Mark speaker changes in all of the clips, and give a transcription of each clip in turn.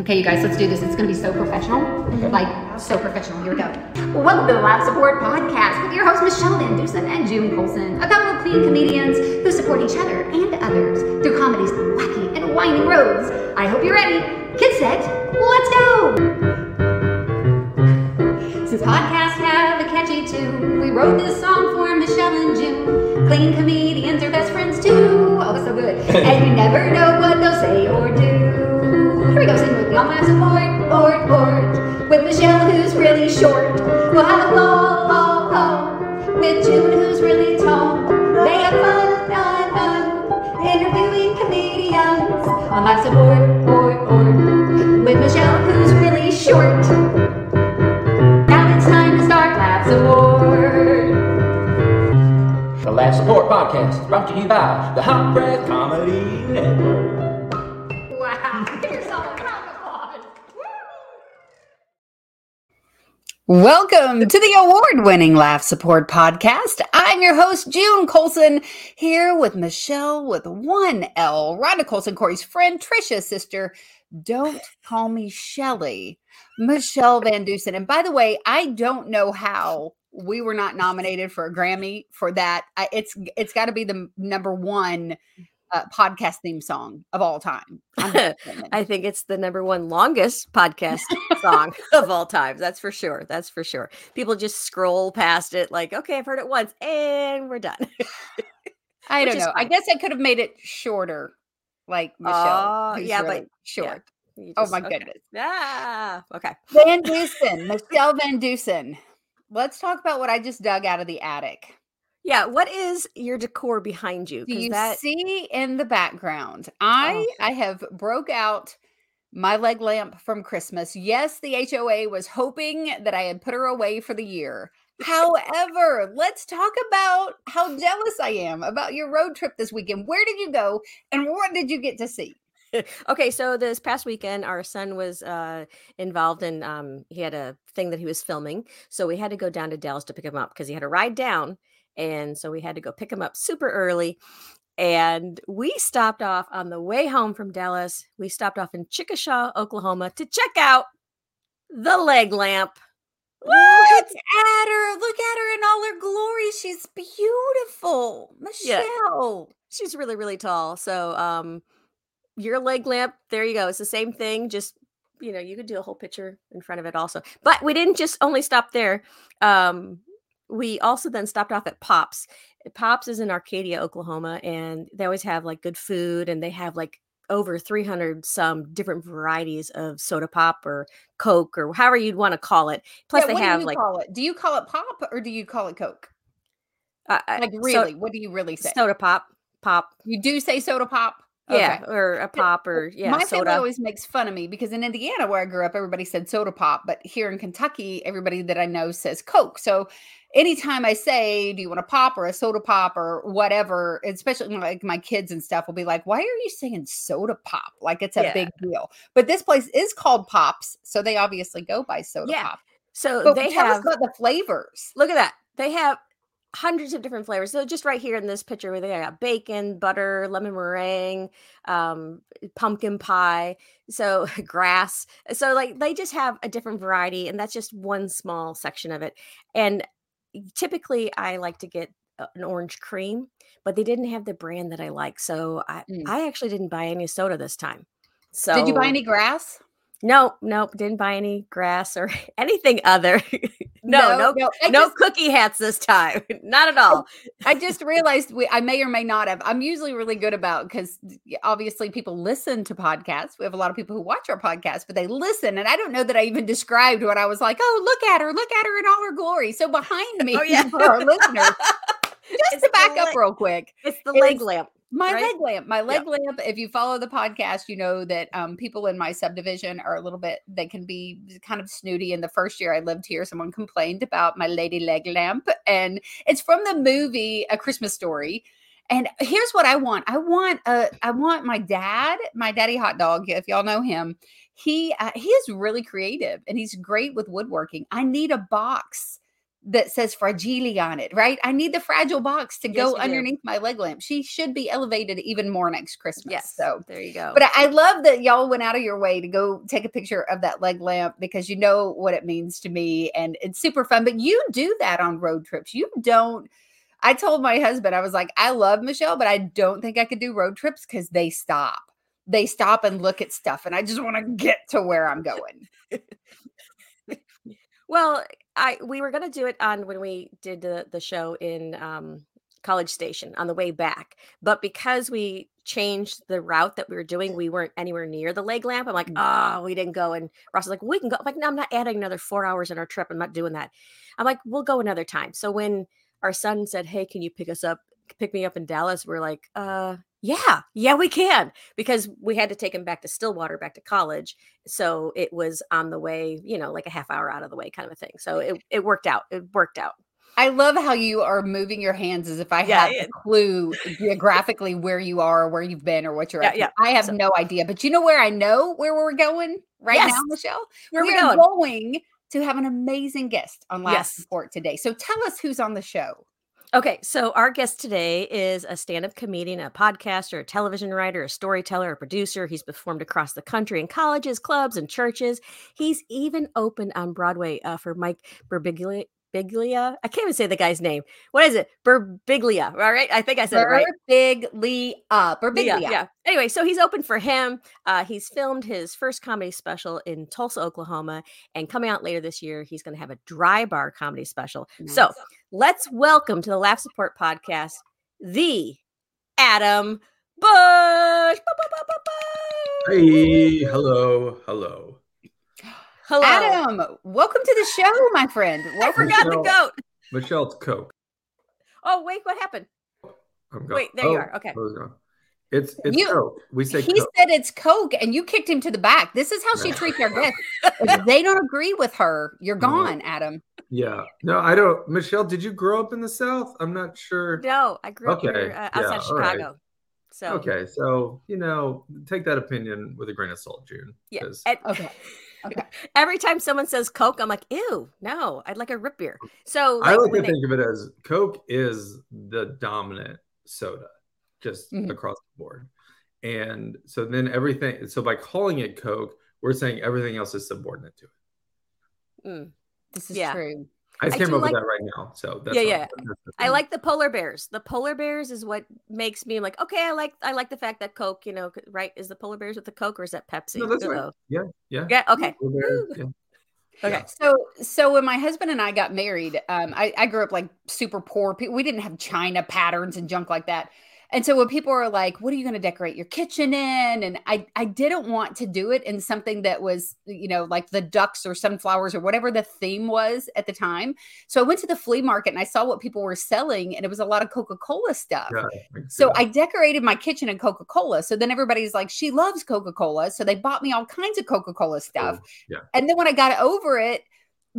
Speaker 1: Okay, you guys, let's do this. It's going to be so professional. Like, so professional. Here we go. Welcome to the Laugh Support Podcast with your hosts, Michele Van Dusen and June Colson, a couple of clean comedians who support each other and others through comedy's wacky and winding roads. I hope you're ready. Get set. Let's go. Since podcasts have a catchy tune, we wrote this song for Michele and June. Clean comedians are best friends too. Oh, so good. And you never know what they'll say or do. Here we go, sing with me. On my support, board, board. With Michele, who's really short. We'll have a ball, ball, ball. With June, who's really tall. They have fun, fun, fun. Interviewing comedians. On my support, board, board. With Michele, who's really short. Now it's time to start Laugh Support.
Speaker 2: The Laugh Support Podcast is brought to you by the Hot Breath Comedy Network.
Speaker 3: Welcome to the award winning Laugh Support Podcast. I'm your host, June Colson, here with Michele with one L, Rhonda Colson, Corey's friend, Trisha's sister. Don't call me Shelly, Michele Van Dusen. And by the way, I don't know how we were not nominated for a Grammy for that. It's it's got to be the number one uh, podcast theme song of all time. Just.
Speaker 4: I think it's the number one longest podcast song of all time. That's for sure. That's for sure. People just scroll past it like, okay, I've heard it once and we're done.
Speaker 3: I don't know. I guess I could have made it shorter, like Michele.
Speaker 4: Oh, yeah,
Speaker 3: really
Speaker 4: but-
Speaker 3: short.
Speaker 4: You
Speaker 3: Oh my
Speaker 4: okay.
Speaker 3: goodness.
Speaker 4: Yeah. okay.
Speaker 3: Van Dusen, Michele Van Dusen. Let's talk about what I just dug out of the attic.
Speaker 4: Yeah. What is your decor behind you?
Speaker 3: Do you
Speaker 4: that
Speaker 3: see in the background? I
Speaker 4: Oh.
Speaker 3: I have broke out my leg lamp from Christmas. Yes, the HOA was hoping that I had put her away for the year. However, let's talk about how jealous I am about your road trip this weekend. Where did you go and what did you get to see?
Speaker 4: okay so this past weekend our son was uh involved in um he had a thing that he was filming so we had to go down to dallas to pick him up because he had to ride down and so we had to go pick him up super early and we stopped off on the way home from dallas we stopped off in chickasha oklahoma to check out the leg lamp
Speaker 3: Look at her. Look at her in all her glory. She's beautiful.
Speaker 4: Yeah.
Speaker 3: Michele.
Speaker 4: she's really really tall so um your leg lamp there you go it's the same thing just you know you could do a whole picture in front of it also but we didn't just only stop there um we also then stopped off at pops pops is in arcadia oklahoma and they always have like good food and they have like over 300 some different varieties of soda pop or coke or however you'd want to call it plus
Speaker 3: Yeah,
Speaker 4: they
Speaker 3: what
Speaker 4: have
Speaker 3: do you
Speaker 4: like
Speaker 3: call it? Do you call it pop or do you call it Coke?
Speaker 4: uh,
Speaker 3: Like
Speaker 4: so-
Speaker 3: really, what do you really say?
Speaker 4: soda pop pop
Speaker 3: You do say soda pop?
Speaker 4: Yeah
Speaker 3: Okay.
Speaker 4: or a pop or yeah
Speaker 3: My
Speaker 4: soda
Speaker 3: family always makes fun of me because in Indiana, where I grew up, everybody said soda pop, but here in Kentucky, everybody that I know says Coke. So anytime I say, "Do you want a pop or a soda pop or whatever," especially like my kids and stuff will be like, "Why are you saying soda pop? Like it's a
Speaker 4: Yeah.
Speaker 3: big deal." But this place is called Pops, so they obviously go by soda
Speaker 4: Yeah,
Speaker 3: pop.
Speaker 4: so
Speaker 3: But
Speaker 4: they
Speaker 3: tell us
Speaker 4: have
Speaker 3: about the flavors.
Speaker 4: look at that. They have hundreds of different flavors. So just right here in this picture, where they got bacon, butter, lemon meringue, um, pumpkin pie, so grass. So like they just have a different variety, and that's just one small section of it. And typically, I like to get an orange cream, but they didn't have the brand that I like, so I
Speaker 3: Mm.
Speaker 4: I actually didn't buy any soda this time. So
Speaker 3: Did you buy any grass?
Speaker 4: Nope, nope, didn't buy any grass or anything other. no, no, no,
Speaker 3: I just-
Speaker 4: cookie hats this time. Not at all.
Speaker 3: I just realized we, I may or may not have. I'm usually really good about because obviously people listen to podcasts. We have a lot of people who watch our podcast, but they listen. And I don't know that I even described what I was like. Oh, look at her! Look at her in all her glory. So behind oh, me,
Speaker 4: Oh, yeah.
Speaker 3: for our listeners, just
Speaker 4: It's
Speaker 3: to back up
Speaker 4: leg-
Speaker 3: real quick,
Speaker 4: It's the leg lamp.
Speaker 3: My
Speaker 4: Right?
Speaker 3: leg lamp, my leg
Speaker 4: Yeah.
Speaker 3: lamp. If you follow the podcast, you know that um, people in my subdivision are a little bit. They can be kind of snooty. In the first year I lived here, someone complained about my lady leg lamp, and it's from the movie A Christmas Story. And here's what I want: I want a, I want my dad, my daddy hot dog. If y'all know him, he uh, he is really creative and he's great with woodworking. I need a box that says fragile on it, right? I need the fragile box to
Speaker 4: Yes,
Speaker 3: go
Speaker 4: you do.
Speaker 3: underneath my leg lamp. She should be elevated even more next Christmas.
Speaker 4: Yes.
Speaker 3: So
Speaker 4: there you go.
Speaker 3: but I I love that y'all went out of your way to go take a picture of that leg lamp because you know what it means to me and it's super fun. But you do that on road trips. You don't. I told my husband, I was like, I love Michele, but I don't think I could do road trips because they stop. They stop and look at stuff, and I just want to get to where I'm going.
Speaker 4: Well, I we were gonna do it on when we did the the show in um, College Station on the way back, but because we changed the route that we were doing, we weren't anywhere near the leg lamp. I'm like, oh, we didn't go. And Ross was like, we can go. I'm like, no, I'm not adding another four hours in our trip. I'm not doing that. I'm like, we'll go another time. So when our son said, hey, can you pick us up, pick me up in Dallas? We're like, uh, yeah, yeah, we can because we had to take him back to Stillwater, back to college. So it was on the way, you know, like a half hour out of the way kind of a thing. So it, it worked out. It worked out.
Speaker 3: I love how you are moving your hands as if I
Speaker 4: Yeah,
Speaker 3: had a clue geographically where you are, or where you've been, or what you're
Speaker 4: Yeah, yeah.
Speaker 3: I have
Speaker 4: So-
Speaker 3: no idea. But you know where I know where we're going right
Speaker 4: Yes.
Speaker 3: now, Michele?
Speaker 4: Where we
Speaker 3: are
Speaker 4: going?
Speaker 3: going to have an amazing guest on Laugh
Speaker 4: Yes.
Speaker 3: Support today. So tell us who's on the show.
Speaker 4: Okay, so our guest today is a stand-up comedian, a podcaster, a television writer, a storyteller, a producer. He's performed across the country in colleges, clubs, and churches. He's even opened on Broadway uh, for Mike Birbiglia. Biglia. I can't even say the guy's name. What is it? Birbiglia. All right. I think I said it right.
Speaker 3: Birbiglia. Birbiglia.
Speaker 4: Yeah, yeah. Anyway, so he's open for him. Uh, he's filmed his first comedy special in Tulsa, Oklahoma, and coming out later this year, he's going to have a dry bar comedy special. So let's welcome to the Laugh Support Podcast the Adam Bush. Ba, ba, ba, ba, ba.
Speaker 5: Hey, hello, hello.
Speaker 4: Hello.
Speaker 3: Adam, welcome to the show, my friend.
Speaker 4: I
Speaker 3: Welcome.
Speaker 4: forgot the goat.
Speaker 5: Michele, it's Coke.
Speaker 4: Oh, wait, what happened?
Speaker 5: I'm
Speaker 4: Wait, there you are. Okay.
Speaker 5: I was gone. It's it's
Speaker 3: You-
Speaker 5: Coke. We say
Speaker 3: He
Speaker 5: Coke.
Speaker 3: said it's Coke, and you kicked him to the back. This is how she
Speaker 5: No.
Speaker 3: treats our guests. If they don't agree with her, you're gone, Adam.
Speaker 5: Yeah. No, I don't. Michele, did you grow up in the South? I'm not sure.
Speaker 4: No, I grew up here, uh, outside
Speaker 5: yeah, all right.
Speaker 4: Chicago. So,
Speaker 5: Okay, so you know, take that opinion with a grain of salt, June.
Speaker 4: yeah.
Speaker 5: 'cause-
Speaker 4: And-
Speaker 3: Okay. Okay.
Speaker 4: Every time someone says Coke, I'm like, ew, no, I'd like a root beer. So
Speaker 5: I like to
Speaker 4: they-
Speaker 5: think of it as Coke is the dominant soda, just
Speaker 3: Mhm.
Speaker 5: across the board. And so then everything. So by calling it Coke, we're saying everything else is subordinate to it.
Speaker 4: Mm.
Speaker 3: This is
Speaker 4: Yeah.
Speaker 3: true.
Speaker 5: I just
Speaker 4: I
Speaker 5: came up
Speaker 4: like-
Speaker 5: with that right now. So that's
Speaker 4: Yeah, yeah. I like the polar bears. The polar bears is what makes me like, okay, I like I like the fact that Coke, you know, right? Is the polar bears with the Coke or is that Pepsi?
Speaker 5: No, that's right. Yeah, yeah.
Speaker 4: Yeah, okay.
Speaker 5: Yeah.
Speaker 4: Okay.
Speaker 5: Yeah.
Speaker 3: So, so when my husband and I got married, um, I, I grew up like super poor. We didn't have china patterns and junk like that. And so when people are like, "What are you going to decorate your kitchen in?" and I, I didn't want to do it in something that was, you know, like the ducks or sunflowers or whatever the theme was at the time. So I went to the flea market and I saw what people were selling, and it was a lot of Coca Cola stuff.
Speaker 5: Yeah, I can see
Speaker 3: So. I decorated my kitchen in Coca Cola. So then everybody's like, she loves Coca Cola. So they bought me all kinds of Coca Cola stuff.
Speaker 5: Oh, yeah.
Speaker 3: And then when I got over it,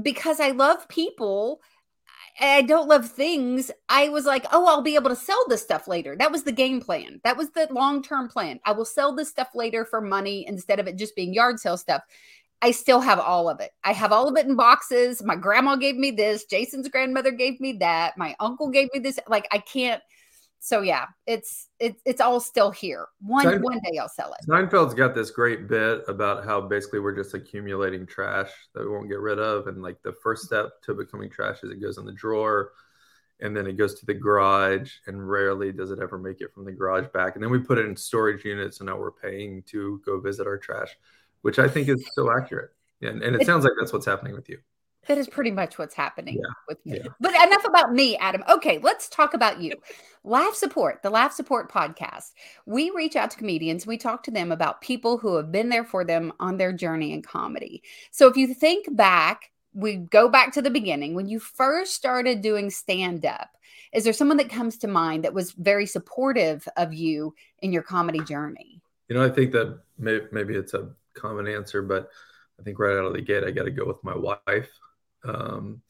Speaker 3: because I love people I don't love things, I was like, oh, I'll be able to sell this stuff later. That was the game plan. That was the long term plan. I will sell this stuff later for money instead of it just being yard sale stuff. I still have all of it. I have all of it in boxes. My grandma gave me this. Jason's grandmother gave me that. My uncle gave me this. Like I can't. So yeah, it's it's it's all still here. One
Speaker 5: Same.
Speaker 3: one day I'll sell it.
Speaker 5: Seinfeld's got this great bit about how basically we're just accumulating trash that we won't get rid of. And like the first step to becoming trash is it goes in the drawer and then it goes to the garage. And rarely does it ever make it from the garage back. And then we put it in storage units. And now we're paying to go visit our trash, which I think is so accurate. And, and It- sounds like that's what's happening with you.
Speaker 3: That is pretty much what's happening
Speaker 5: Yeah,
Speaker 3: with me.
Speaker 5: yeah.
Speaker 3: But enough about me, Adam. Okay, let's talk about you. Laugh Support, the Laugh Support podcast. We reach out to comedians, we talk to them about people who have been there for them on their journey in comedy. So if you think back, we go back to the beginning when you first started doing stand up. Is there someone that comes to mind that was very supportive of you in your comedy journey?
Speaker 5: You know, I think that may, maybe it's a common answer, but I think right out of the gate, I got to go with my wife, um,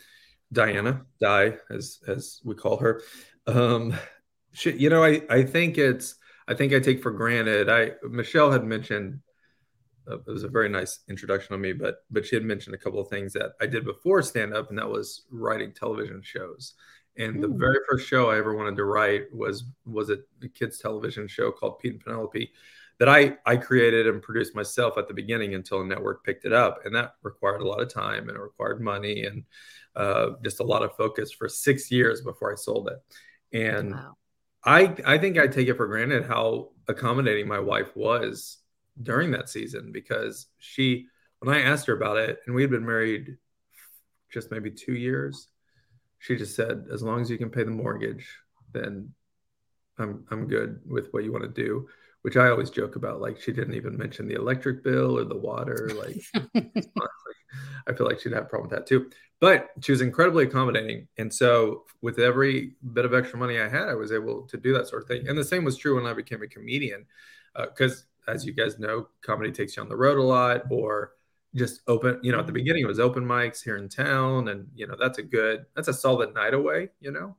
Speaker 5: Diana, Di, as as we call her. Um, she, you know, I I think it's I think I take for granted. I Michelle had mentioned uh, it was a very nice introduction on me, but but she had mentioned a couple of things that I did before stand up, and that was writing television shows. And the very first show I ever wanted to write was was a, a kids television show called Pete and Penelope that I I created and produced myself at the beginning until a network picked it up, and that required a lot of time and it required money and uh, just a lot of focus for six years before I sold it. And
Speaker 4: Wow.
Speaker 5: I I think I take it for granted how accommodating my wife was during that season because she when I asked her about it and we had been married just maybe two years, she just said, as long as you can pay the mortgage, then I'm I'm good with what you want to do. Which I always joke about. Like she didn't even mention the electric bill or the water. Like I feel like she'd have a problem with that too. But she was incredibly accommodating. And so with every bit of extra money I had, I was able to do that sort of thing. And the same was true when I became a comedian. Uh, because as you guys know, comedy takes you on the road a lot or just open, you know, at the mm-hmm. beginning it was open mics here in town. And, you know, that's a good, that's a solid night away, you know.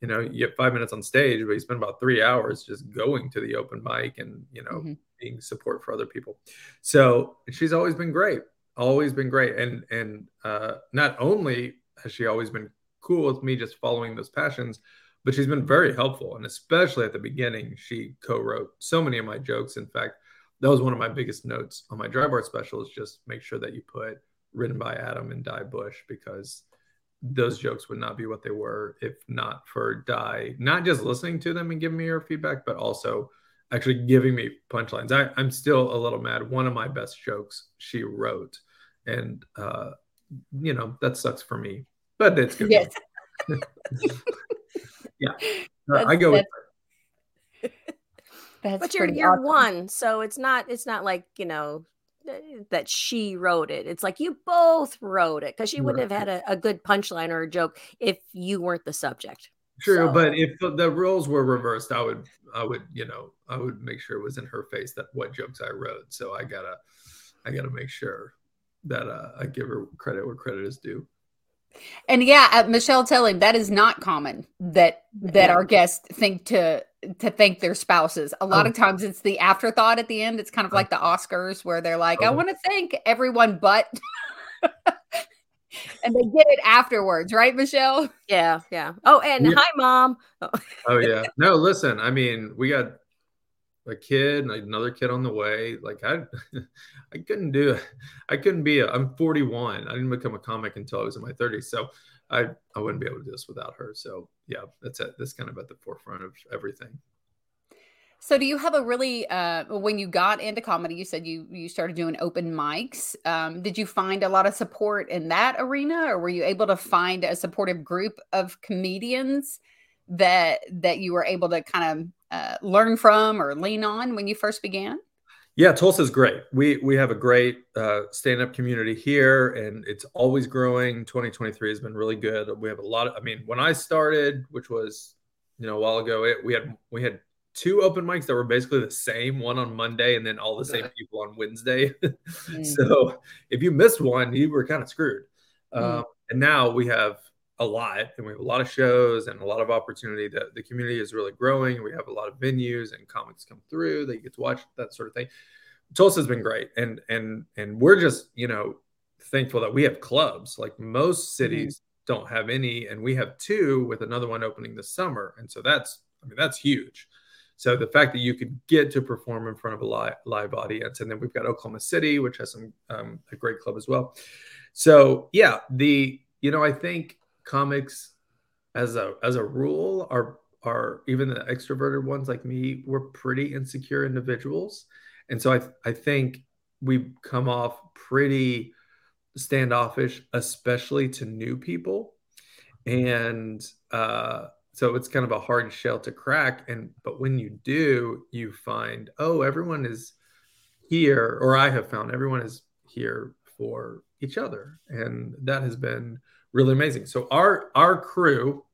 Speaker 5: You know, you get five minutes on stage, but you spend about three hours just going to the open mic and, you know,
Speaker 3: Mhm.
Speaker 5: being support for other people. So she's always been great always been great and and uh not only has she always been cool with me just following those passions but she's been very helpful and especially at the beginning she co-wrote so many of my jokes in fact that was one of my biggest notes on my dry bar special is just make sure that you put written by adam and di bush because those jokes would not be what they were if not for di not just listening to them and giving me her feedback but also actually giving me punchlines. I, i'm still a little mad. One of my best jokes she wrote and uh you know that sucks for me but it's good.
Speaker 3: Yes.
Speaker 5: yeah. Uh, i go with
Speaker 3: That's
Speaker 4: but you're you're
Speaker 3: awesome.
Speaker 4: one, so it's not it's not like you know th- that she wrote it. It's like you both wrote it because she wouldn't have had a, a good punchline or a joke if you weren't the subject.
Speaker 5: true
Speaker 4: So-
Speaker 5: but if the, the roles were reversed i would i would you know i would make sure it was in her face that what jokes i wrote so i gotta i gotta make sure that uh, i give her credit where credit is due
Speaker 3: And yeah, uh, Michele telling that is not common that that our guests think to to thank their spouses. A lot
Speaker 5: Oh.
Speaker 3: of times it's the afterthought at the end. It's kind of
Speaker 5: Oh.
Speaker 3: like the Oscars where they're like, I
Speaker 5: Oh.
Speaker 3: want to thank everyone but and they get it afterwards, right, Michele?
Speaker 4: Yeah, yeah. Oh, and
Speaker 5: Yeah.
Speaker 4: hi, mom. Oh,
Speaker 5: oh yeah no listen i mean we got a kid and another kid on the way like i i couldn't do it i couldn't be a i'm 41 i didn't become a comic until i was in my 30s so i i wouldn't be able to do this without her so yeah that's it that's kind of at the forefront of everything
Speaker 3: So do you have a really uh when you got into comedy, you said you you started doing open mics. Um, did you find a lot of support in that arena or were you able to find a supportive group of comedians that that you were able to kind of uh, learn from or lean on when you first began?
Speaker 5: Yeah, Tulsa's great. We we have a great uh, stand-up community here, and it's always growing. 2023 has been really good. We have a lot of. I mean, when I started, which was you know a while ago, it, we had we had two open mics that were basically the same. One on Monday, and then all the same people on Wednesday.
Speaker 3: Mm.
Speaker 5: so if you missed one, you were kind of screwed.
Speaker 3: Mm.
Speaker 5: Um, and now we have a lot, and we have a lot of shows and a lot of opportunity. That the community is really growing. We have a lot of venues, and comics come through that you get to watch that sort of thing. Tulsa's been great, and and and we're just you know thankful that we have clubs. Like most cities don't have any, and we have two with another one opening this summer, and so that's I mean that's huge. So the fact that you could get to perform in front of a live, live audience, and then we've got Oklahoma City, which has some um, a great club as well. So yeah, the you know I think comics as a as a rule are are even the extroverted ones like me we're pretty insecure individuals. And so i i think we come off pretty standoffish especially to new people. And uh so it's kind of a hard shell to crack. And but when you do you find oh everyone is here or i have found everyone is here for each other and that has been really amazing. So our our crew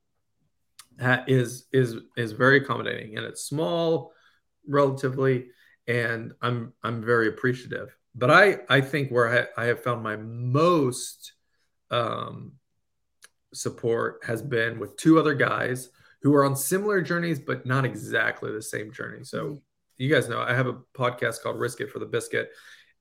Speaker 5: uh, is is is very accommodating and it's small relatively and i'm i'm very appreciative. But i i think where i, I have found my most um support has been with two other guys who are on similar journeys but not exactly the same journey. So you guys know i have a podcast called risk it for the biscuit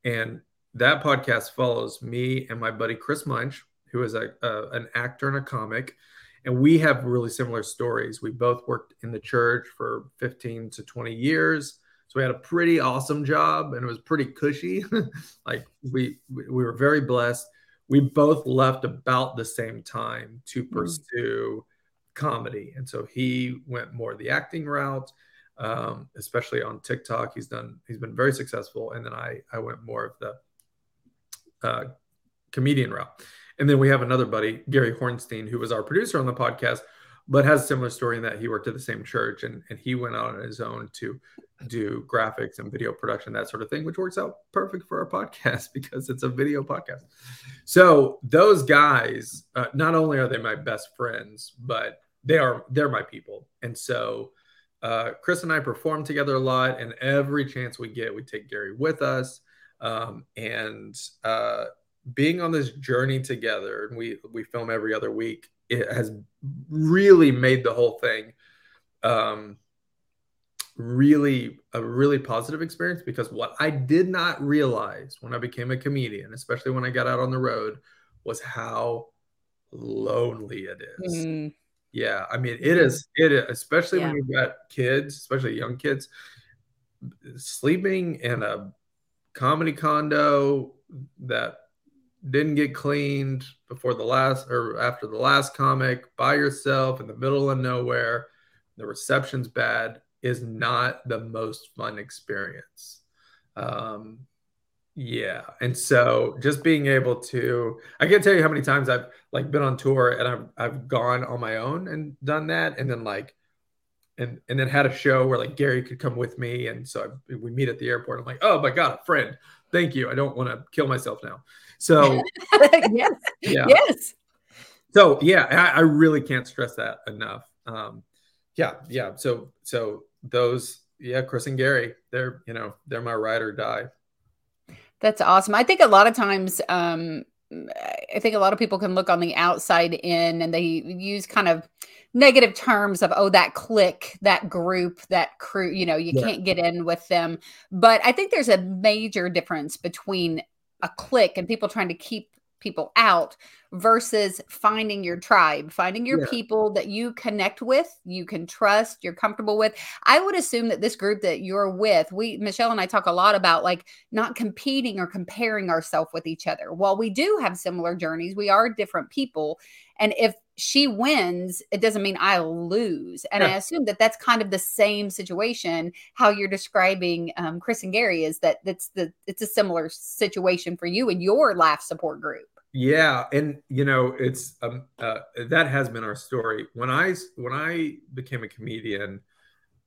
Speaker 5: and that podcast follows me and my buddy Chris Munch, who is a, a an actor and a comic, and we have really similar stories. We both worked in the church for 15 to 20 years. So we had a pretty awesome job and it was pretty cushy. like we we were very blessed. We both left about the same time to pursue comedy. And so he went more the acting route, um, especially on TikTok. He's done he's been very successful. And then I I went more of the uh, comedian route. And then we have another buddy, Gary Hornstein, who was our producer on the podcast, but has a similar story in that he worked at the same church and, and he went out on his own to do graphics and video production, that sort of thing, which works out perfect for our podcast because it's a video podcast. So those guys, uh, not only are they my best friends, but they are they're my people. And so uh, Chris and I perform together a lot, and every chance we get, we take Gary with us. Um, and uh, being on this journey together, and we we film every other week, it has really made the whole thing um, really a really positive experience because what I did not realize when I became a comedian, especially when I got out on the road, was how lonely it is.
Speaker 3: Mm.
Speaker 5: Yeah, I mean, it is. It is, especially
Speaker 4: Yeah.
Speaker 5: when you've got kids, especially young kids, sleeping in a comedy condo that didn't get cleaned before the last or after the last comic by yourself in the middle of nowhere. The reception's bad is not the most fun experience. Um, yeah, and so just being able to, I can't tell you how many times I've like been on tour and I've I've gone on my own and done that, and then like, and and then had a show where like Gary could come with me, and so I, we meet at the airport. I'm like, oh my god, a friend. Thank you. I don't want to kill myself now. So
Speaker 3: yes.
Speaker 5: yeah,
Speaker 3: Yes.
Speaker 5: so yeah, I, I really can't stress that enough. Um, yeah, yeah. So so those yeah, Chris and Gary, they're you know they're my ride or die.
Speaker 3: That's awesome. I think a lot of times, um, I think a lot of people can look on the outside in and they use kind of negative terms of, oh, that clique, that group, that crew, you know, you
Speaker 5: Yeah.
Speaker 3: can't get in with them. But I think there's a major difference between a clique and people trying to keep people out versus finding your tribe, finding your
Speaker 5: Yeah.
Speaker 3: people that you connect with, you can trust, you're comfortable with. I would assume that this group that you're with, we Michele and I talk a lot about like not competing or comparing ourselves with each other. While we do have similar journeys, we are different people. And if she wins, it doesn't mean I lose. And I assume that that's kind of the same situation. How you're describing um, Chris and Gary is that that's the it's a similar situation for you and your laugh support group.
Speaker 5: Yeah, and you know it's um uh, that has been our story. When I when I became a comedian,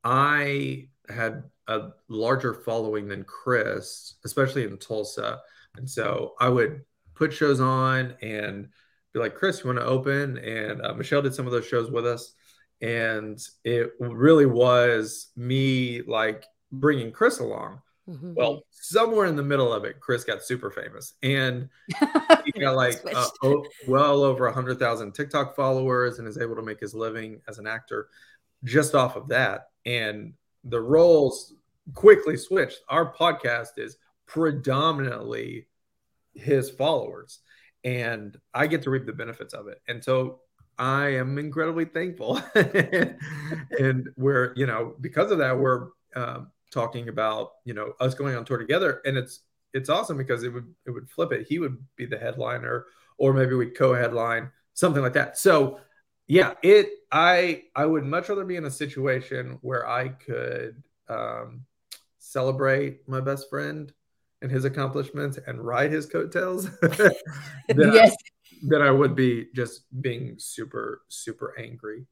Speaker 5: I had a larger following than Chris, especially in Tulsa, and so I would put shows on and be like, "Chris, you want to open?" And uh, Michele did some of those shows with us, and it really was me like bringing Chris along.
Speaker 4: Mhm.
Speaker 5: Well, somewhere in the middle of it, Chris got super famous, and he got like uh, o- well over 100,000 TikTok followers and is able to make his living as an actor just off of that. And the roles quickly switched. Our podcast is predominantly his followers, and I get to reap the benefits of it. And so I am incredibly thankful. and we're, you know, because of that, we're um, talking about, you know, us going on tour together. And it's, it's awesome because it would it would flip it. He would be the headliner, or maybe we'd co-headline something like that. So yeah, it I I would much rather be in a situation where I could um, celebrate my best friend and his accomplishments and ride his coattails than,
Speaker 3: yes.
Speaker 5: I, than I would be just being super super angry.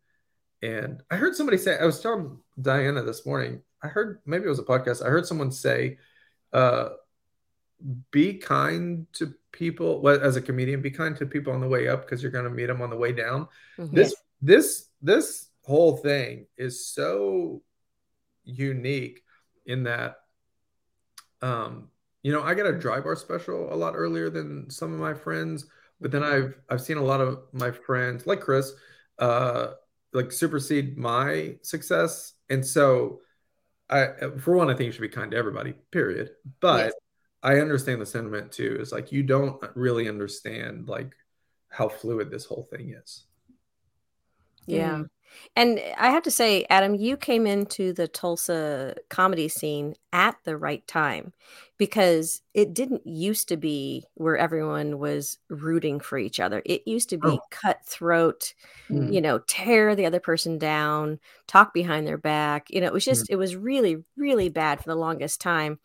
Speaker 5: And I heard somebody say I was telling Diana this morning. I heard maybe it was a podcast. I heard someone say. Uh, be kind to people well, as a comedian be kind to people on the way up because you're going to meet them on the way down
Speaker 4: Mhm.
Speaker 5: this this this whole thing is so unique in that um you know i got a dry bar special a lot earlier than some of my friends but then i've i've seen a lot of my friends like chris uh like supersede my success and so i for one i think you should be kind to everybody period but
Speaker 3: Yes.
Speaker 5: I understand the sentiment too. Is like you don't really understand like how fluid this whole thing is.
Speaker 4: Yeah. And I have to say, Adam, you came into the Tulsa comedy scene at the right time because it didn't used to be where everyone was rooting for each other. It used to be
Speaker 5: Oh.
Speaker 4: cutthroat,
Speaker 5: Mm.
Speaker 4: you know, tear the other person down, talk behind their back. You know, it was just, it was really, really bad for the longest time.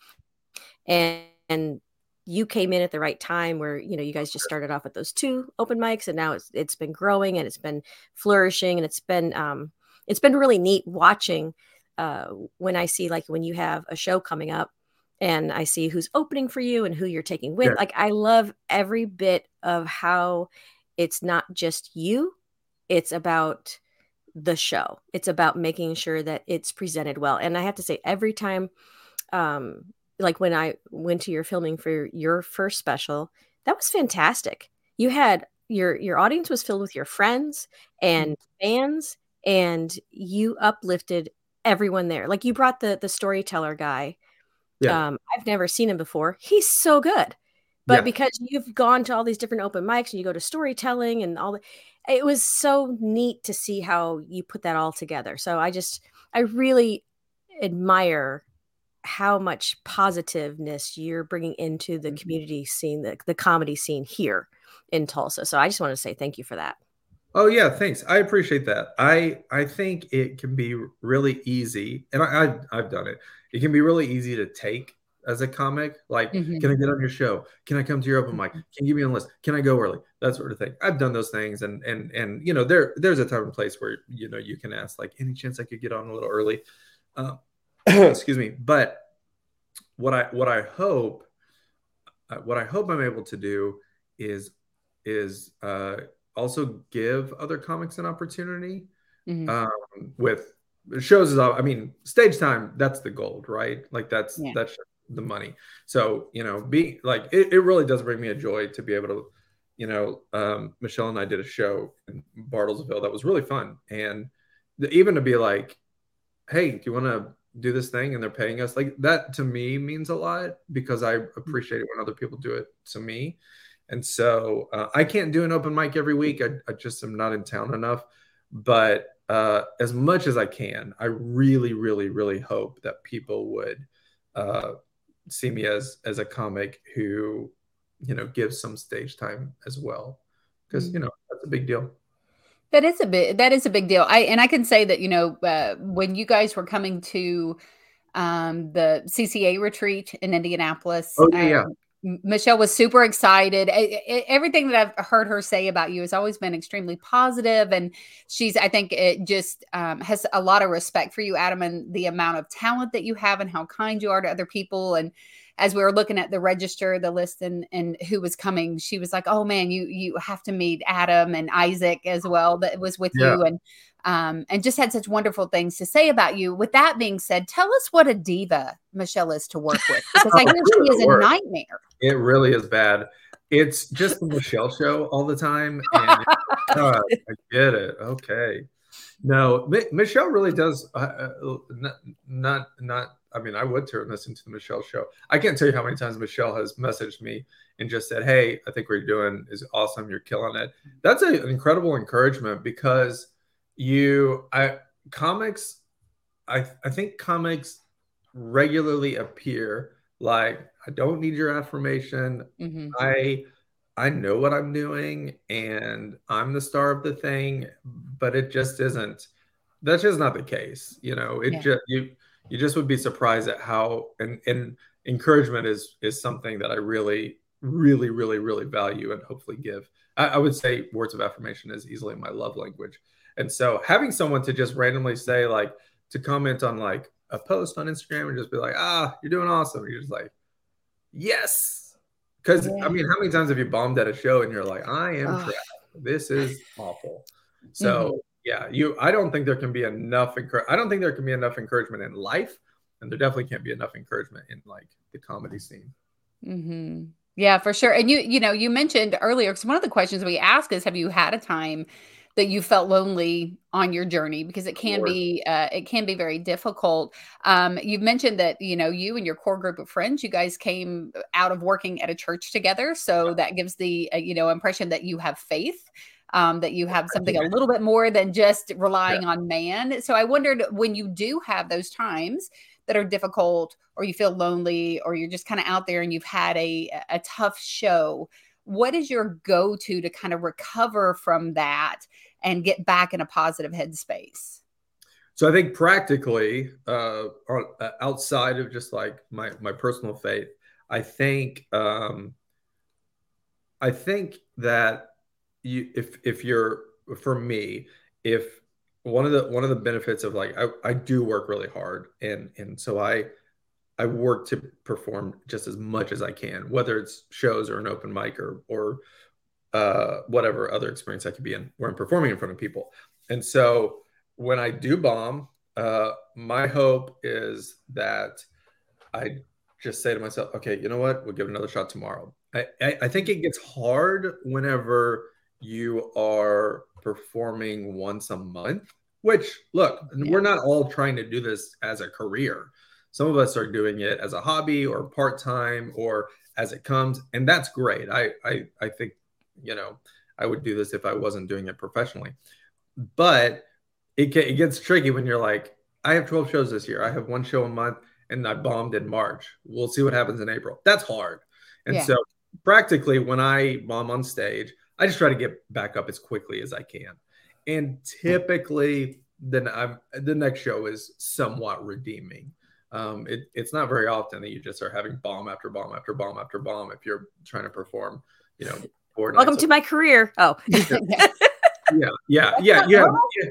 Speaker 4: And, and you came in at the right time where you know you guys just started off with those two open mics and now it's it's been growing and it's been flourishing and it's been um it's been really neat watching uh when i see like when you have a show coming up and i see who's opening for you and who you're taking with
Speaker 5: Yeah.
Speaker 4: like i love every bit of how it's not just you it's about the show. It's about making sure that it's presented well. And i have to say every time um like when I went to your filming for your first special, that was fantastic. You had your your audience was filled with your friends and fans, and you uplifted everyone there. Like you brought the the storyteller guy.
Speaker 5: Yeah.
Speaker 4: Um, I've never seen him before. He's so good, but
Speaker 5: Yeah.
Speaker 4: because you've gone to all these different open mics and you go to storytelling and all the, it was so neat to see how you put that all together. So I just I really admire how much positiveness you're bringing into the
Speaker 5: Mhm.
Speaker 4: community scene, the, the comedy scene here in Tulsa. So I just want to say thank you for that.
Speaker 5: Oh yeah, thanks. I appreciate that. I I think it can be really easy, and I, I've I've done it. It can be really easy to take as a comic. Like,
Speaker 3: Mhm.
Speaker 5: can I get on your show? Can I come to your open mic? Can you give me on the list? Can I go early? That sort of thing. I've done those things, and and and you know, there there's a time and place where you know you can ask like, any chance I could get on a little early? Uh, excuse me. But what I what I hope uh, what I hope I'm able to do is is uh, also give other comics an opportunity
Speaker 3: Mhm.
Speaker 5: um, with shows. Is I mean, stage time. That's the gold, right? Like that's
Speaker 3: Yeah.
Speaker 5: that's the money. So you know, be like it, it really does bring me a joy to be able to, you know, um, Michele and I did a show in Bartlesville that was really fun, and the, even to be like, hey, do you want to do this thing and they're paying us. Like that to me means a lot because i appreciate it when other people do it to me. And so uh, i can't do an open mic every week. I, I just am not in town enough. But uh, as much as i can i really really really hope that people would uh, see me as as a comic who you know gives some stage time as well. Because you know that's a big deal
Speaker 3: That is a bit. That is a big deal. I and I can say that you know uh, when you guys were coming to um, the CCA retreat in Indianapolis.
Speaker 5: Oh, yeah,
Speaker 3: um, Michele was super excited. I- I- everything that I've heard her say about you has always been extremely positive, and she's. I think it just um, has a lot of respect for you, Adam, and the amount of talent that you have, and how kind you are to other people. And as we were looking at the register, the list, and and who was coming, she was like, "Oh man, you you have to meet Adam and Isaac as well. That was with
Speaker 5: Yeah.
Speaker 3: you, and um, and just had such wonderful things to say about you. With that being said, tell us what a diva Michele is to work with, because I hear she is a nightmare.
Speaker 5: It really is bad. It's just the Michele show all the time. And I get it. Okay. No, Mi- Michele really does uh, uh, not, not, not, I mean, I would turn this into the Michele show. I can't tell you how many times Michele has messaged me and just said, Hey, I think what you're doing is awesome. You're killing it. That's a, an incredible encouragement because you, I, comics, I, I think comics regularly appear like I don't need your affirmation.
Speaker 3: Mhm.
Speaker 5: I I know what I'm doing and I'm the star of the thing, but it just isn't that's just not the case. You know, it
Speaker 3: Yeah.
Speaker 5: just you you just would be surprised at how and and encouragement is is something that I really, really, really, really value and hopefully give. I, I would say words of affirmation is easily my love language. And so having someone to just randomly say like to comment on like a post on Instagram and just be like, ah, you're doing awesome. You're just like, yes. Because
Speaker 3: Yeah.
Speaker 5: I mean, how many times have you bombed at a show and you're like, I am trash. This is awful. So yeah, you I don't think there can be enough encour- I don't think there can be enough encouragement in life, and there definitely can't be enough encouragement in like the comedy scene.
Speaker 3: hmm Yeah, for sure. And you, you know, you mentioned earlier because one of the questions we ask is, have you had a time that you felt lonely on your journey because it can be uh, it can be very difficult. Um, you've mentioned that you know you and your core group of friends, you guys came out of working at a church together, so that gives the uh, you know impression that you have faith. Um, that you have something a little bit more than just relying on man. So I wondered when you do have those times that are difficult, or you feel lonely, or you're just kind of out there and you've had a a tough show. What is your go to to kind of recover from that and get back in a positive headspace?
Speaker 5: So I think practically, uh, uh, outside of just like my my personal faith, I think um, I think that you if if you're for me, if one of the one of the benefits of like I, I do work really hard and and so I I work to perform just as much as I can, whether it's shows or an open mic or or uh, whatever other experience I could be in where I'm performing in front of people. And so when I do bomb, uh, my hope is that I just say to myself, okay, you know what? We'll give it another shot tomorrow. I, I, I think it gets hard whenever you are performing once a month, which look,
Speaker 3: Yeah.
Speaker 5: we're not all trying to do this as a career. Some of us are doing it as a hobby or part time or as it comes, and that's great. I, I I think you know I would do this if I wasn't doing it professionally, but it it gets tricky when you're like, I have 12 shows this year. I have one show a month, and I bombed in March. We'll see what happens in April. That's hard, and
Speaker 3: Yeah.
Speaker 5: so practically when I bomb on stage, I just try to get back up as quickly as I can, and typically then I'm the next show is somewhat redeeming. Um, it, it's not very often that you just are having bomb after bomb after bomb after bomb if you're trying to perform, you know.
Speaker 4: Welcome to
Speaker 5: a-
Speaker 4: my career. Oh,
Speaker 5: yeah, yeah, yeah. You have, yeah.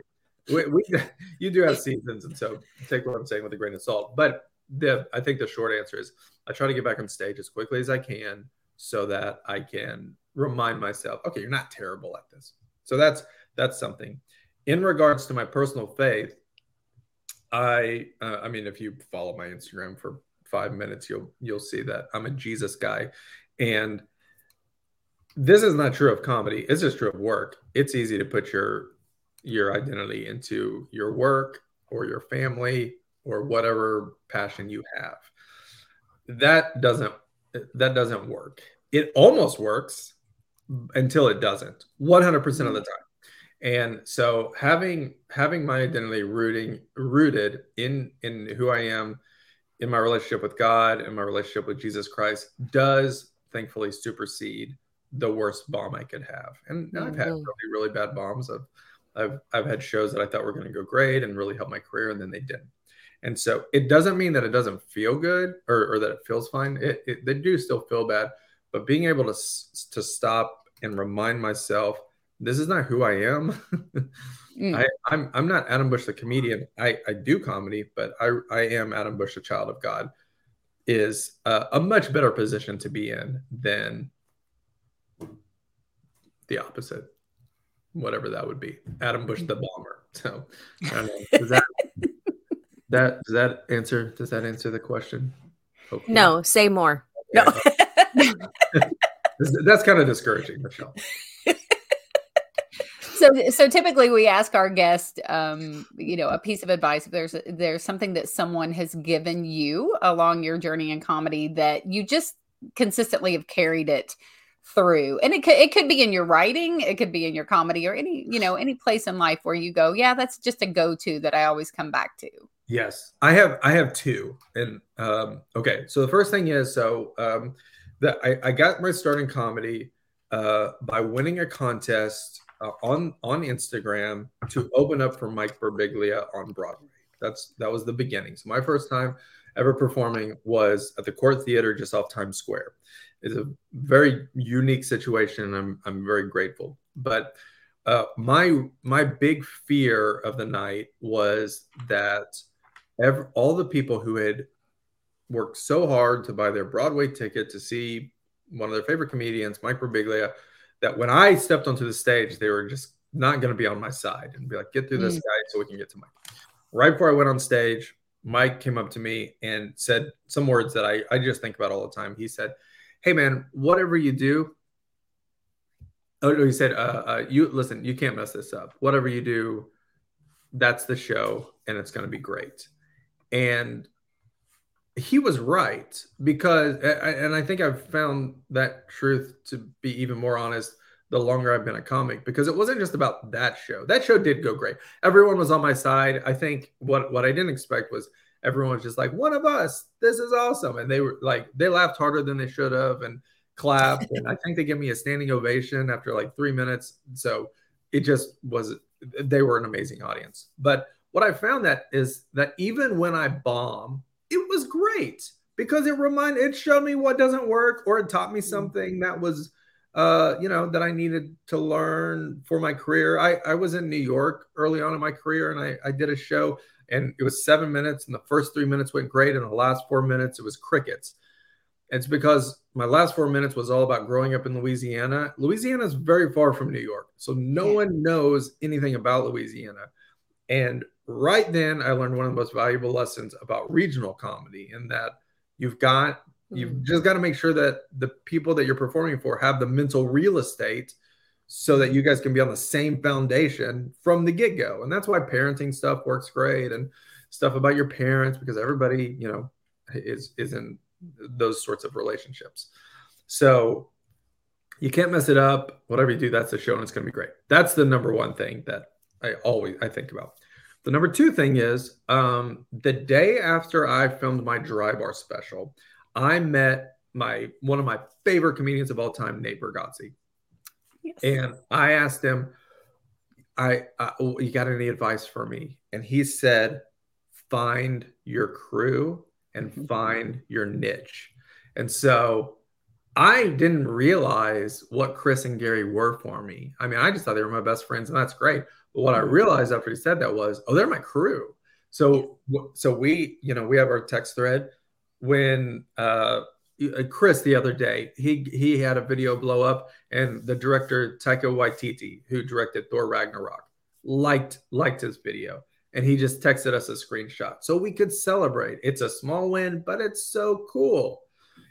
Speaker 5: We, we, you do have seasons, and so take what I'm saying with a grain of salt. But the I think the short answer is I try to get back on stage as quickly as I can so that I can remind myself, okay, you're not terrible at this. So that's that's something. In regards to my personal faith, I uh, I mean, if you follow my Instagram for five minutes, you'll you'll see that I'm a Jesus guy, and this is not true of comedy. It's just true of work. It's easy to put your your identity into your work or your family or whatever passion you have. That doesn't that doesn't work. It almost works until it doesn't. 100% of the time. And so having having my identity rooting rooted in in who I am in my relationship with God and my relationship with Jesus Christ does thankfully supersede the worst bomb I could have. And I've had really, really bad bombs. I've, I've, I've had shows that I thought were going to go great and really help my career, and then they didn't. And so it doesn't mean that it doesn't feel good or, or that it feels fine. It, it, they do still feel bad, but being able to to stop and remind myself, this is not who I am.
Speaker 3: Mm.
Speaker 5: I, I'm I'm not Adam Bush the comedian. I, I do comedy, but I I am Adam Bush, a child of God. Is a, a much better position to be in than the opposite, whatever that would be. Adam Bush the bomber. So I don't know. Does that that does that answer does that answer the question? Hopefully.
Speaker 4: no, say more. No.
Speaker 5: That's kind of discouraging, Michele.
Speaker 3: So, so typically we ask our guest, um, you know, a piece of advice. If there's there's something that someone has given you along your journey in comedy that you just consistently have carried it through, and it could it could be in your writing, it could be in your comedy, or any you know any place in life where you go, yeah, that's just a go to that I always come back to.
Speaker 5: Yes, I have. I have two, and um, okay. So the first thing is, so um, that I, I got my start in comedy uh, by winning a contest uh, on on Instagram to open up for Mike Birbiglia on Broadway. That's that was the beginning. So my first time ever performing was at the Cort Theater just off Times Square. It's a very unique situation, and I'm I'm very grateful. But uh, my my big fear of the night was that every, all the people who had worked so hard to buy their Broadway ticket to see one of their favorite comedians, Mike Birbiglia, that when I stepped onto the stage, they were just not going to be on my side and be like, "Get through this
Speaker 3: Mm.
Speaker 5: guy so we can get to Mike." Right before I went on stage, Mike came up to me and said some words that I, I just think about all the time. He said, Hey man, whatever you do, Oh no, he said, uh, uh, "You listen, you can't mess this up. Whatever you do, that's the show, and it's going to be great." And he was right because, and I think I've found that truth to be even more honest the longer I've been a comic because it wasn't just about that show. That show did go great. Everyone was on my side. I think what what I didn't expect was everyone was just like, "One of us, this is awesome," and they were like, they laughed harder than they should have and clapped, and I think they gave me a standing ovation after like three minutes. So it just was. They were an amazing audience. But what I found that is that even when I bomb, was great because it reminded, it showed me what doesn't work, or it taught me something that was uh, you know, that I needed to learn for my career. I, I was in New York early on in my career and I, I did a show and it was seven minutes and the first three minutes went great. And the last four minutes, it was crickets. It's because my last four minutes was all about growing up in Louisiana. Louisiana is very far from New York. So no yeah. one knows anything about Louisiana. And right then, I learned one of the most valuable lessons about regional comedy in that you've got You've mm. just got to make sure that the people that you're performing for have the mental real estate so that you guys can be on the same foundation from the get go. And that's why parenting stuff works great and stuff about your parents because everybody, you know, is is in those sorts of relationships. So you can't mess it up. Whatever you do, that's the show and it's going to be great. That's the number one thing that I always I think about. The number two thing is um, the day after I filmed my dry bar special, I met my one of my favorite comedians of all time, Nate Bargatze. Yes. And I asked him, I, I you got any advice for me? And he said, find your crew and mm-hmm. find your niche. And so I didn't realize what Chris and Gary were for me. I mean, I just thought they were my best friends, and that's great. But what I realized after he said that was, oh, they're my crew. So, so we, you know, we have our text thread when uh, uh, Chris the other day he he had a video blow up, and the director Taika Waititi, who directed Thor Ragnarok, liked liked his video, and he just texted us a screenshot so we could celebrate. It's a small win, but it's so cool.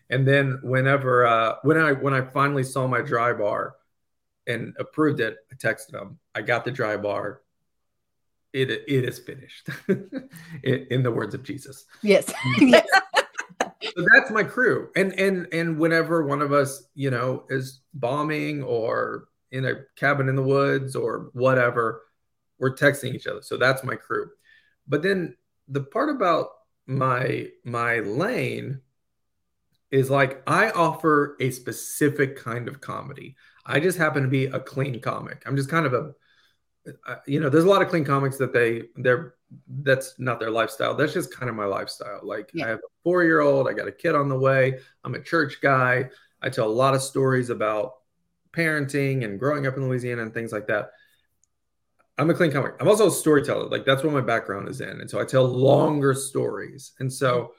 Speaker 5: And then whenever uh, when I when I finally saw my dry bar and approved it, I texted him. I got the dry bar. It it is finished. in, in the words of Jesus.
Speaker 3: Yes.
Speaker 5: yes so that's my crew and and and whenever one of us you know is bombing or in a cabin in the woods or whatever we're texting each other so that's my crew but then the part about my my lane is like i offer a specific kind of comedy i just happen to be a clean comic i'm just kind of a uh, you know there's a lot of clean comics that they they're that's not their lifestyle. That's just kind of my lifestyle. Like yeah. I have a four year old, I got a kid on the way. I'm a church guy. I tell a lot of stories about parenting and growing up in Louisiana and things like that. I'm a clean comic. I'm also a storyteller. Like that's what my background is in. And so I tell longer stories. And so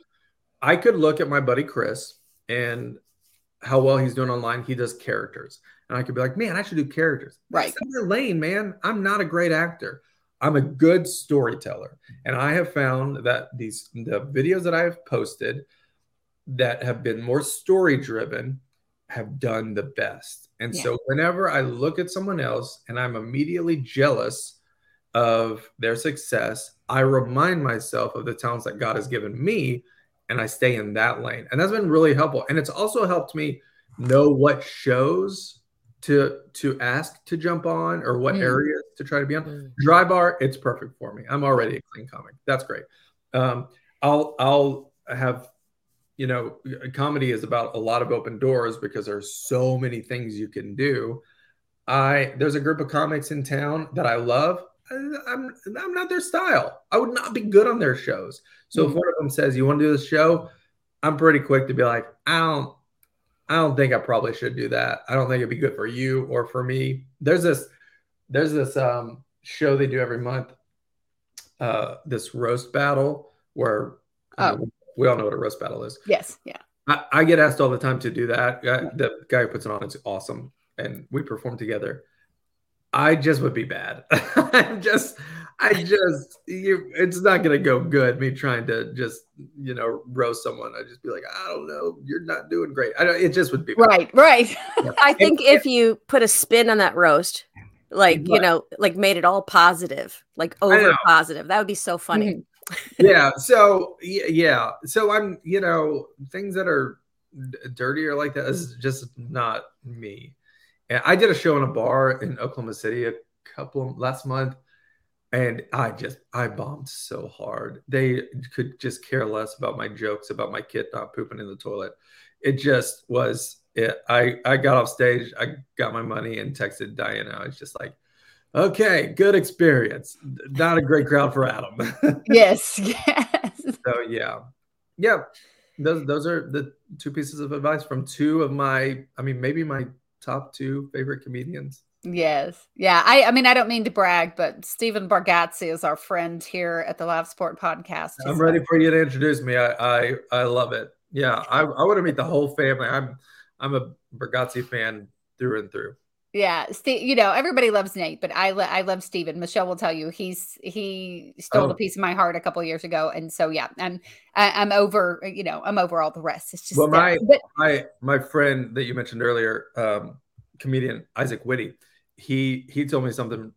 Speaker 5: I could look at my buddy Chris and how well he's doing online. He does characters. And I could be like, man, I should do characters.
Speaker 3: Right.
Speaker 5: That's lane, man. I'm not a great actor. I'm a good storyteller. And I have found that these the videos that I have posted that have been more story driven have done the best. And yeah. so whenever I look at someone else and I'm immediately jealous of their success, I remind myself of the talents that God has given me and I stay in that lane. And that's been really helpful. And it's also helped me know what shows to to ask to jump on or what mm. areas to try to be on. Mm. Dry bar, it's perfect for me. I'm already a clean comic. That's great. Um, I'll I'll have you know comedy is about a lot of open doors because there's so many things you can do. I there's a group of comics in town that I love. I'm I'm not their style. I would not be good on their shows. So mm. if one of them says you want to do this show, I'm pretty quick to be like, I don't I don't think I probably should do that. I don't think it'd be good for you or for me. There's this there's this um, show they do every month, uh, this roast battle where oh. we all know what a roast battle is.
Speaker 3: Yes, yeah.
Speaker 5: I, I get asked all the time to do that. I, the guy who puts it on, it's awesome, and we perform together. I just would be bad. I'm just, I just, you, it's not gonna go good. Me trying to just, you know, roast someone. I just be like, I don't know, you're not doing great. I don't. It just would be bad.
Speaker 3: Right, right.
Speaker 4: I think if you put a spin on that roast, like you know, like made it all positive, like over positive, that would be so funny. Mm-hmm.
Speaker 5: yeah so yeah so i'm you know things that are d- dirtier like that is just not me and i did a show in a bar in oklahoma city a couple last month and i just i bombed so hard they could just care less about my jokes about my kid not pooping in the toilet it just was it i i got off stage i got my money and texted diana i was just like okay good experience not a great crowd for adam
Speaker 3: yes, yes.
Speaker 5: so yeah, yeah. Those those are the two pieces of advice from two of my, I mean, maybe my top two favorite comedians.
Speaker 3: Yes. Yeah. I, I mean, I don't mean to brag, but Stephen Bargatze is our friend here at the Laugh Support Podcast.
Speaker 5: I'm
Speaker 3: He's
Speaker 5: ready for you to introduce me. I I, I love it. Yeah, I, I want to meet the whole family. I'm I'm a Bargatze fan through and through.
Speaker 3: Yeah, Steve. You know, everybody loves Nate, but I lo- I love Steven. Michele will tell you he's he stole
Speaker 5: Oh.
Speaker 3: a piece of my heart a couple years ago, and so yeah, I'm I, I'm over. You know, I'm over all the rest. It's just
Speaker 5: Well, my-
Speaker 3: but
Speaker 5: My my friend that you mentioned earlier, um, comedian Isaac Whitty, he he told me something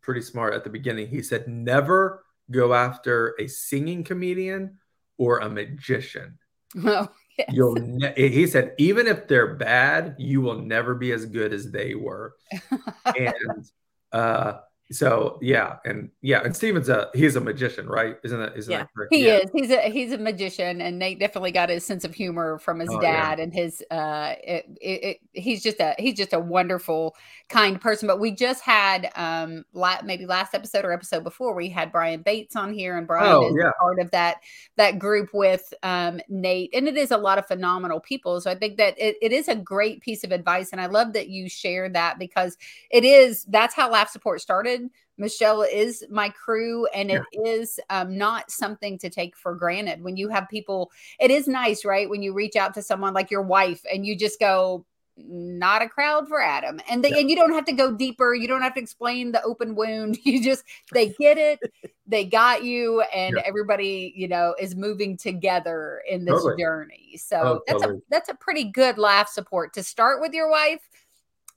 Speaker 5: pretty smart at the beginning. He said, "Never go after a singing comedian or a magician."
Speaker 3: oh, yes.
Speaker 5: You'll ne- he said even if they're bad, you will never be as good as they were. And uh so yeah, and yeah, and Steven's a he's a magician, right? Isn't that isn't
Speaker 4: Yeah.
Speaker 5: that correct?
Speaker 3: He
Speaker 5: yeah.
Speaker 3: is. He's a he's a magician, and Nate definitely got his sense of humor from his
Speaker 5: Oh, yeah.
Speaker 3: dad and his. uh it, it, it- He's just a he's just a wonderful, kind person. But we just had um la- maybe last episode or episode before we had Brian Bates on here, and Brian
Speaker 5: Oh,
Speaker 3: is
Speaker 5: yeah.
Speaker 3: part of that that group with um Nate, and it is a lot of phenomenal people. So I think that it, it is a great piece of advice, and I love that you shared that because it is that's how Laugh Support started. Michele is my crew, and it is um, not something to take for granted. When you have people, it is nice, right? When you reach out to someone like your wife and you just go, not a crowd for Adam. And they,
Speaker 5: Yeah.
Speaker 3: and you don't have to go deeper. You don't have to explain the open wound. You just they get it. they got you and
Speaker 5: Yeah.
Speaker 3: everybody, you know, is moving together in this
Speaker 5: Totally.
Speaker 3: journey. So
Speaker 5: Oh,
Speaker 3: that's a that's a pretty good laugh support to start with your wife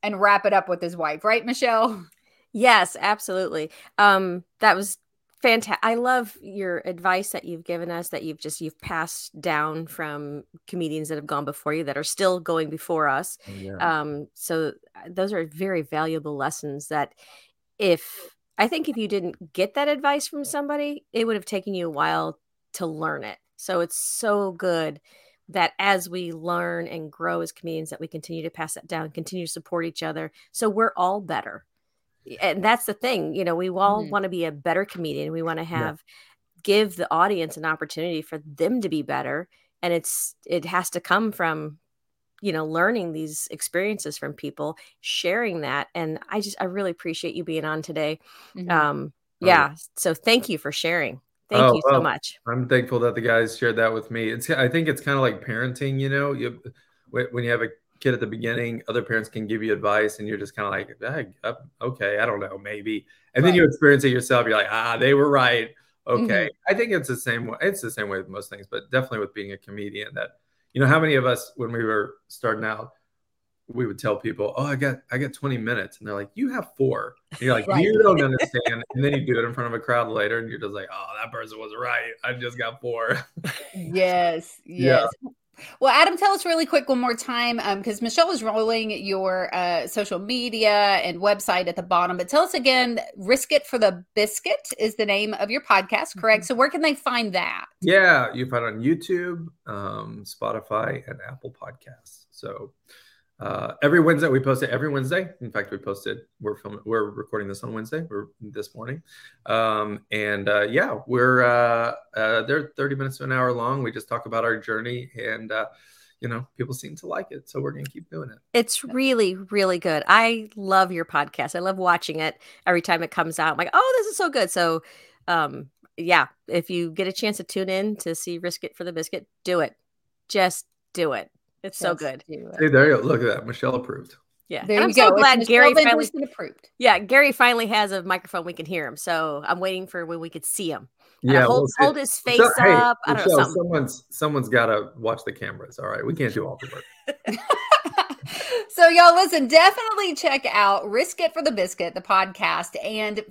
Speaker 3: and wrap it up with his wife, right, Michele?
Speaker 4: Yes, absolutely. Um, that was fantastic. I love your advice that you've given us that you've just you've passed down from comedians that have gone before you that are still going before us.
Speaker 5: Yeah.
Speaker 4: Um, so uh, those are very valuable lessons that if I think if you didn't get that advice from somebody, it would have taken you a while to learn it. So it's so good that as we learn and grow as comedians that we continue to pass that down, continue to support each other. So we're all better. And that's the thing, you know, we all
Speaker 3: Mhm.
Speaker 4: want to be a better comedian. We want to have give the audience an opportunity for them to be better. And it's it has to come from you know learning these experiences from people sharing that and i just i really appreciate you being on today
Speaker 3: Mhm.
Speaker 4: um
Speaker 5: Oh, yeah.
Speaker 4: yeah so thank you for sharing thank
Speaker 5: Oh,
Speaker 4: you so
Speaker 5: well,
Speaker 4: much
Speaker 5: I'm thankful that the guys shared that with me. It's I think it's kind of like parenting, you know, you when when you have a kid at the beginning, other parents can give you advice, and you're just kind of like, "Ah, uh, okay, I don't know, maybe, and then you experience it yourself. You're like, ah, they were right.
Speaker 3: Mm-hmm.
Speaker 5: Okay, I think it's the same way. It's the same way with most things, but definitely with being a comedian. That you know, how many of us when we were starting out, we would tell people, "Oh, I got I got 20 minutes," and they're like, "You have four. And you're like,
Speaker 3: Right.
Speaker 5: "You don't understand," and then you do it in front of a crowd later, and you're just like, "Oh, that person was right. I just got four.
Speaker 3: Yes,
Speaker 5: Yeah.
Speaker 3: Well, Adam, tell us really quick one more time, because Michele is rolling your uh, social media and website at the bottom. But tell us again, "Risk It for the Biscuit" is the name of your podcast, correct? So, where can they find that?
Speaker 5: Yeah, you find it on YouTube, um, Spotify, and Apple Podcasts. So uh, every Wednesday we post it. Every Wednesday, in fact, we posted. We're filming. We're recording this on Wednesday. We're this morning, um, and uh, yeah, we're uh, uh, they're thirty minutes to an hour long. We just talk about our journey, and uh, you know, people seem to like it, so we're gonna keep doing it.
Speaker 4: it's really really good i love your podcast i love watching it every time it comes out i'm like oh this is so good so um yeah if you get a chance to tune in to see risk it for the biscuit do it just do it it's so good.
Speaker 5: Hey, there you go. Look at that. Michele approved.
Speaker 4: Yeah.
Speaker 3: There
Speaker 4: and I'm
Speaker 3: you
Speaker 4: so
Speaker 3: go. It's
Speaker 4: glad
Speaker 3: Michele
Speaker 4: Gary
Speaker 3: Van
Speaker 4: finally
Speaker 3: approved.
Speaker 4: Yeah, Gary finally has a microphone we can hear him. So I'm waiting for when we could see him.
Speaker 5: Yeah,
Speaker 4: hold,
Speaker 5: we'll
Speaker 4: hold his face
Speaker 5: So- hey,
Speaker 4: up. I don't know
Speaker 5: Michele,
Speaker 4: something.
Speaker 5: someone's someone's got to watch the cameras. All right, we can't do all the work.
Speaker 3: so y'all listen definitely check out risk it for the biscuit the podcast and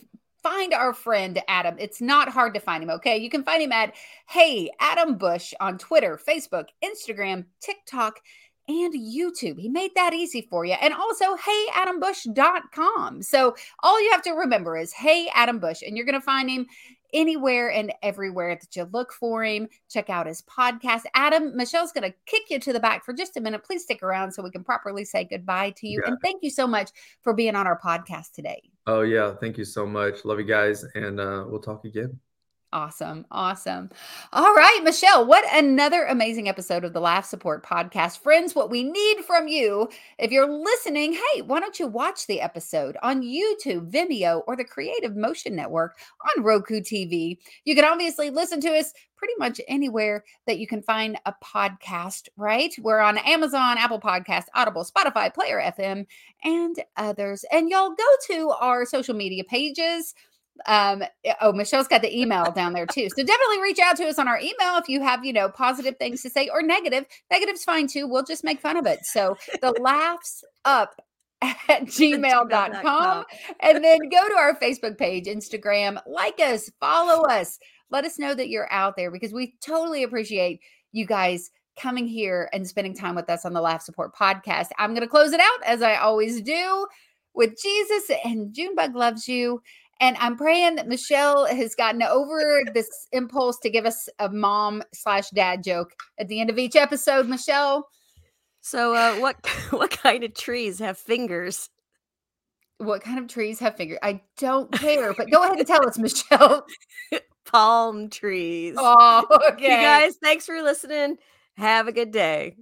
Speaker 3: find our friend adam it's not hard to find him okay you can find him at hey adam bush on twitter facebook instagram tiktok and youtube he made that easy for you and also heyadambush.com so all you have to remember is hey adam bush and you're going to find him anywhere and everywhere that you look for him. Check out his podcast. Adam, Michele's going to kick you to the back for just a minute. Please stick around so we can properly say goodbye to you.
Speaker 5: Yeah.
Speaker 3: And thank you so much for being on our podcast today.
Speaker 5: Oh yeah, thank you so much. Love you guys, and uh, we'll talk again.
Speaker 3: Awesome. Awesome. All right, Michele, what another amazing episode of the Laugh Support Podcast. Friends, what we need from you, if you're listening, hey, why don't you watch the episode on YouTube, Vimeo, or the Creative Motion Network on Roku TV? You can obviously listen to us pretty much anywhere that you can find a podcast, right? We're on Amazon, Apple Podcast, Audible, Spotify, Player FM, and others. And y'all go to our social media pages um oh michele's got the email down there too. So definitely reach out to us on our email if you have you know positive things to say or negative. Negative's fine too. We'll just make fun of it. So the laughs up at gmail.com and then go to our facebook page instagram like us follow us. Let us know that you're out there because we totally appreciate you guys coming here and spending time with us on the laugh support podcast. I'm going to close it out as i always do with jesus and junebug loves you and I'm praying that Michele has gotten over this impulse to give us a mom slash dad joke at the end of each episode. Michele,
Speaker 4: So uh, what what kind of trees have fingers?
Speaker 3: what kind of trees have fingers? I don't care, but go ahead and tell us, Michele.
Speaker 4: Palm trees.
Speaker 3: Oh, okay.
Speaker 4: You guys, thanks for listening. Have a good day.